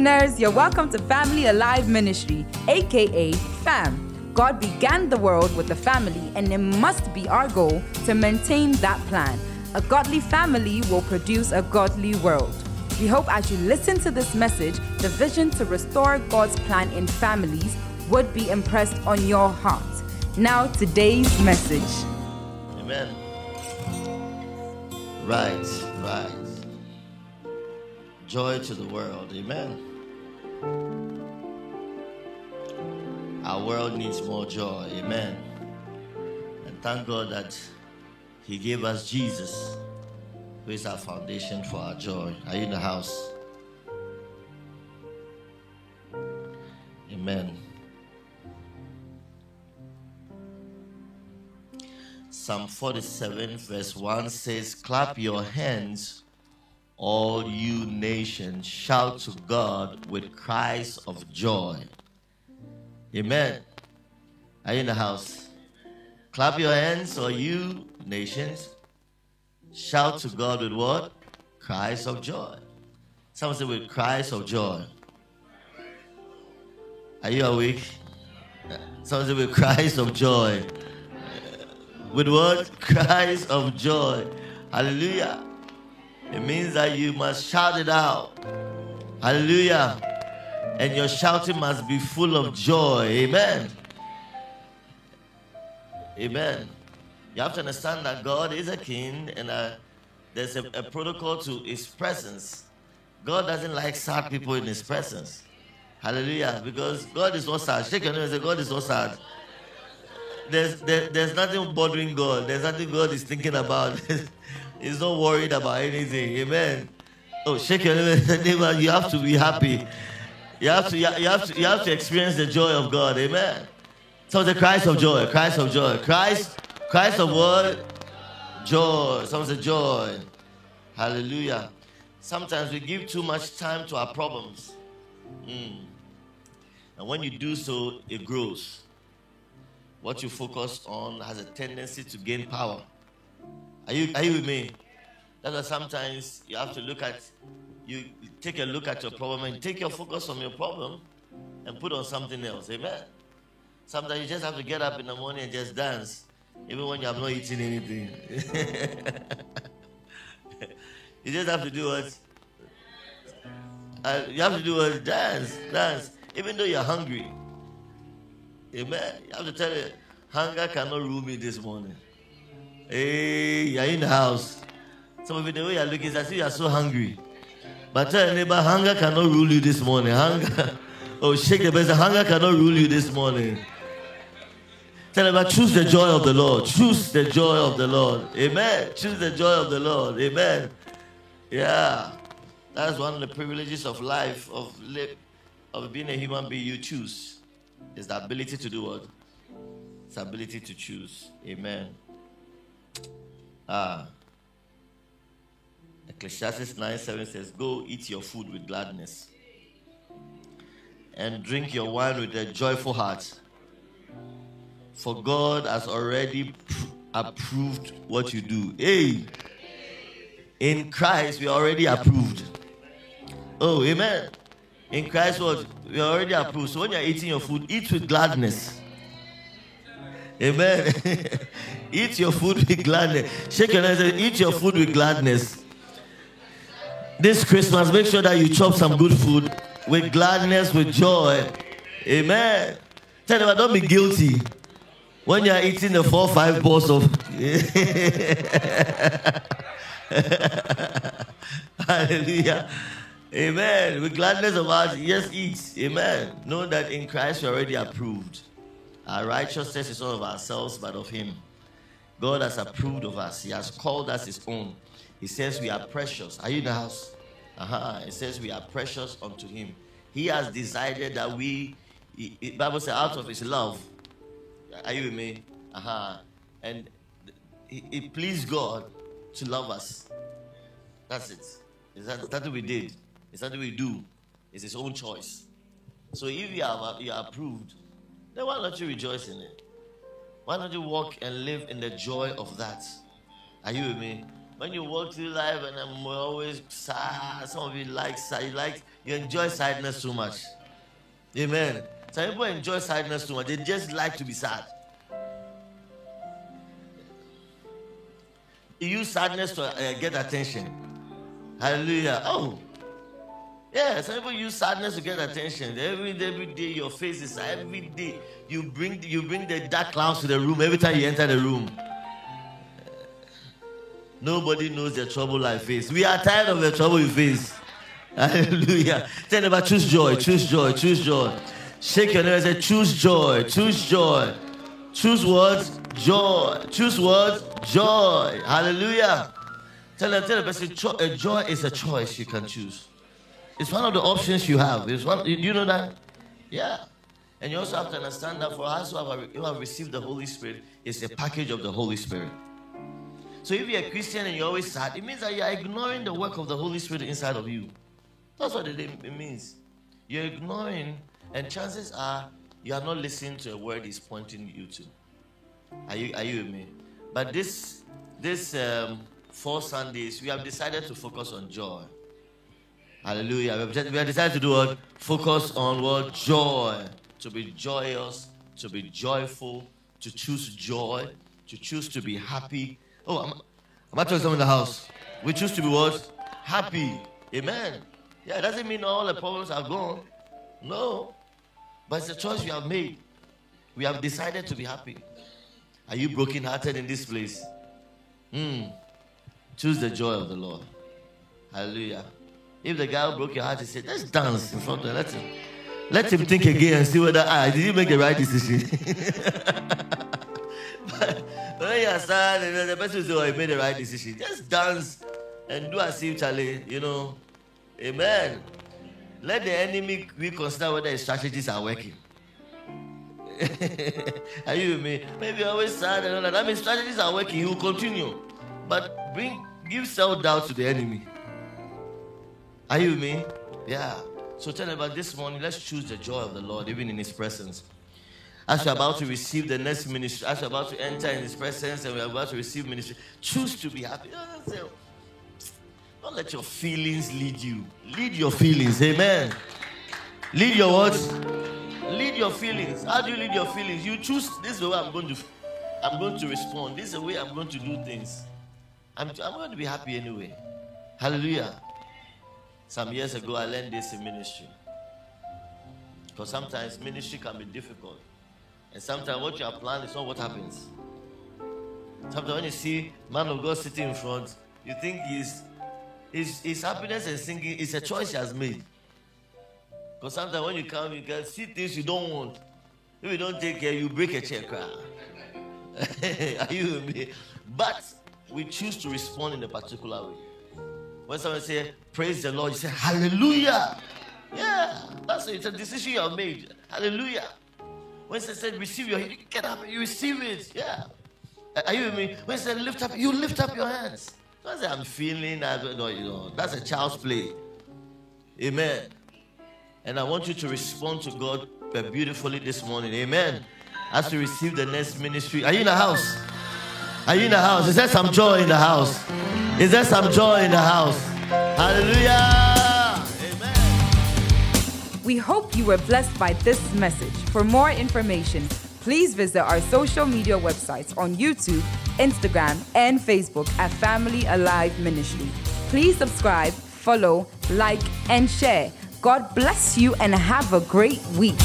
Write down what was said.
listeners, you're welcome to Family Alive Ministry, aka FAM. God began the world with a family, and it must be our goal to maintain that plan. A godly family will produce a godly world. We hope as you listen to this message, the vision to restore God's plan in families would be impressed on your heart. Now, today's message. Amen. Right, right. Joy to the world. Amen. Our world needs more joy. Amen. And thank God that He gave us Jesus, who is our foundation for our joy. Are you in the house? Amen. Psalm 47, verse 1 says, Clap your hands, all you nations, shout to God with cries of joy. Amen. Are you in the house? Clap your hands, all you nations, shout to God with what? Cries of joy. Someone say with cries of joy. Are you awake? Someone say with cries of joy with what? Cries of joy. Hallelujah. It means that you must shout it out. Hallelujah. And your shouting must be full of joy. Amen. Amen. You have to understand that God is a king and there's a, a protocol to his presence. God doesn't like sad people in his presence. Hallelujah. Because God is not sad. Shake your name and say, God is not sad there's there, there's nothing bothering God. There's nothing God is thinking about. He's not worried about anything. Amen. Oh, shake your neighbor. You have to be happy. You have to, you have to, you have to experience the joy of God. Amen. So the Christ of joy, Christ of joy, Christ, Christ of what? Joy. Someone say joy. Hallelujah. Sometimes we give too much time to our problems. Mm. And when you do so, it grows what you focus on has a tendency to gain power. Are you, are you with me? That's why sometimes you have to look at, you take a look at your problem and take your focus from your problem and put on something else. Amen. Sometimes you just have to get up in the morning and just dance, even when you have not eaten anything. you just have to do what? Uh, you have to do what? Dance, dance, even though you're hungry. Amen. You have to tell you, hunger cannot rule me this morning. Hey, you're in the house. Some of you, the way you're looking, is as if you're so hungry. But tell your neighbor, hunger cannot rule you this morning. Hunger. Oh, shake the best. Hunger cannot rule you this morning. Tell them, choose the joy of the Lord. Choose the joy of the Lord. Amen. Choose the joy of the Lord. Amen. Yeah. That's one of the privileges of life, of, of being a human being. You choose. Is the ability to do what? It's the ability to choose. Amen. Ah. Ecclesiastes 9 7 says, Go eat your food with gladness and drink your wine with a joyful heart. For God has already pr- approved what you do. Hey, in Christ, we are already approved. Oh, amen. In Christ, what? We are already approved. So when you're eating your food, eat with gladness. Amen. eat your food with gladness. Shake your hands and eat your food with gladness. This Christmas, make sure that you chop some good food with gladness, with joy. Amen. Tell them, don't be guilty when you're eating the four, five balls of. Hallelujah. Amen. With gladness of heart, yes, eat. Amen. Know that in Christ you're already approved. Our righteousness is not of ourselves, but of Him. God has approved of us. He has called us His own. He says we are precious. Are you in the house? Uh-huh. It says we are precious unto Him. He has decided that we, the Bible says, out of His love. Are you with me? Uh-huh. And it pleased God to love us. That's it. Is that, that's what we did. It's what we do. It's his own choice. So if you are, you are approved, then why don't you rejoice in it? Why don't you walk and live in the joy of that? Are you with me? when you walk through life and I'm always sad. Some of you like sad. You like you enjoy sadness too much. Amen. Some people enjoy sadness too much. They just like to be sad. You use sadness to uh, get attention. Hallelujah. Oh. Yeah, some people use sadness to get attention. Every every day your face is every day you bring you bring the dark clouds to the room every time you enter the room. Nobody knows the trouble I face. We are tired of the trouble you face. Hallelujah. Tell them about choose joy, choose joy, choose joy. Shake your neighbor and say, choose joy, choose joy. Choose what? Joy. Choose what? Joy. Hallelujah. Tell them, tell the person, joy is a choice you can choose. It's one of the options you have. It's one, you know that? Yeah. And you also have to understand that for us who have, who have received the Holy Spirit, it's a package of the Holy Spirit. So if you're a Christian and you're always sad, it means that you're ignoring the work of the Holy Spirit inside of you. That's what it means. You're ignoring, and chances are you are not listening to a word He's pointing you to. Are you are you with me? But this this um, four Sundays, we have decided to focus on joy. Hallelujah. We have, decided to do what? Focus on what? Joy. To be joyous, to be joyful, to choose joy, to choose to be happy, Oh, I'm, I'm to tell in the house. We choose to be what? Happy. Amen. Yeah, it doesn't mean all the problems are gone. No. But it's a choice we have made. We have decided to be happy. Are you brokenhearted in this place? Hmm. Choose the joy of the Lord. Hallelujah. If the guy broke your heart, he said, let's dance in front of him. Let him, let him think again and see whether I ah, did you make the right decision. but, when you're sad and then the person says, Oh, you made the right decision, just dance and do as if, Charlie, you know. Amen. Let the enemy reconsider whether his strategies are working. are you with me? Maybe you're always sad and all that. That means strategies are working. He will continue. But bring give self-doubt to the enemy. Are you with me? Yeah. So tell about this morning. Let's choose the joy of the Lord, even in His presence as you're about to receive the next ministry, as you're about to enter in His presence and we're about to receive ministry, choose to be happy. Oh, Don't let your feelings lead you. Lead your feelings. Amen. Lead your what? Lead your feelings. How do you lead your feelings? You choose this is the way I'm going to I'm going to respond. This is the way I'm going to do things. I'm, I'm going to be happy anyway. Hallelujah. Some years ago, I learned this in ministry. Because sometimes ministry can be difficult. And sometimes what you are planning is not what happens. Sometimes when you see man of God sitting in front, you think his, his, his happiness and singing is a choice he has made. Because sometimes when you come, you can see things you don't want. If you don't take care, you break a chair. Are you with me? But we choose to respond in a particular way. When someone say, Praise the Lord, you say, Hallelujah. Yeah, that's it. It's a decision you have made. Hallelujah. When they said receive your you get up, you receive it. Yeah. Are you with me? When they said lift up, you lift up your hands. Don't say I'm feeling I don't know, you know. That's a child's play. Amen. And I want you to respond to God uh, beautifully this morning. Amen. As you receive the next ministry. Are you in the house? Are you in the house? Is there some joy in the house? Is there some joy in the house? Hallelujah. Amen. We hope you were blessed by this message. For more information, please visit our social media websites on YouTube, Instagram, and Facebook at Family Alive Ministry. Please subscribe, follow, like, and share. God bless you and have a great week.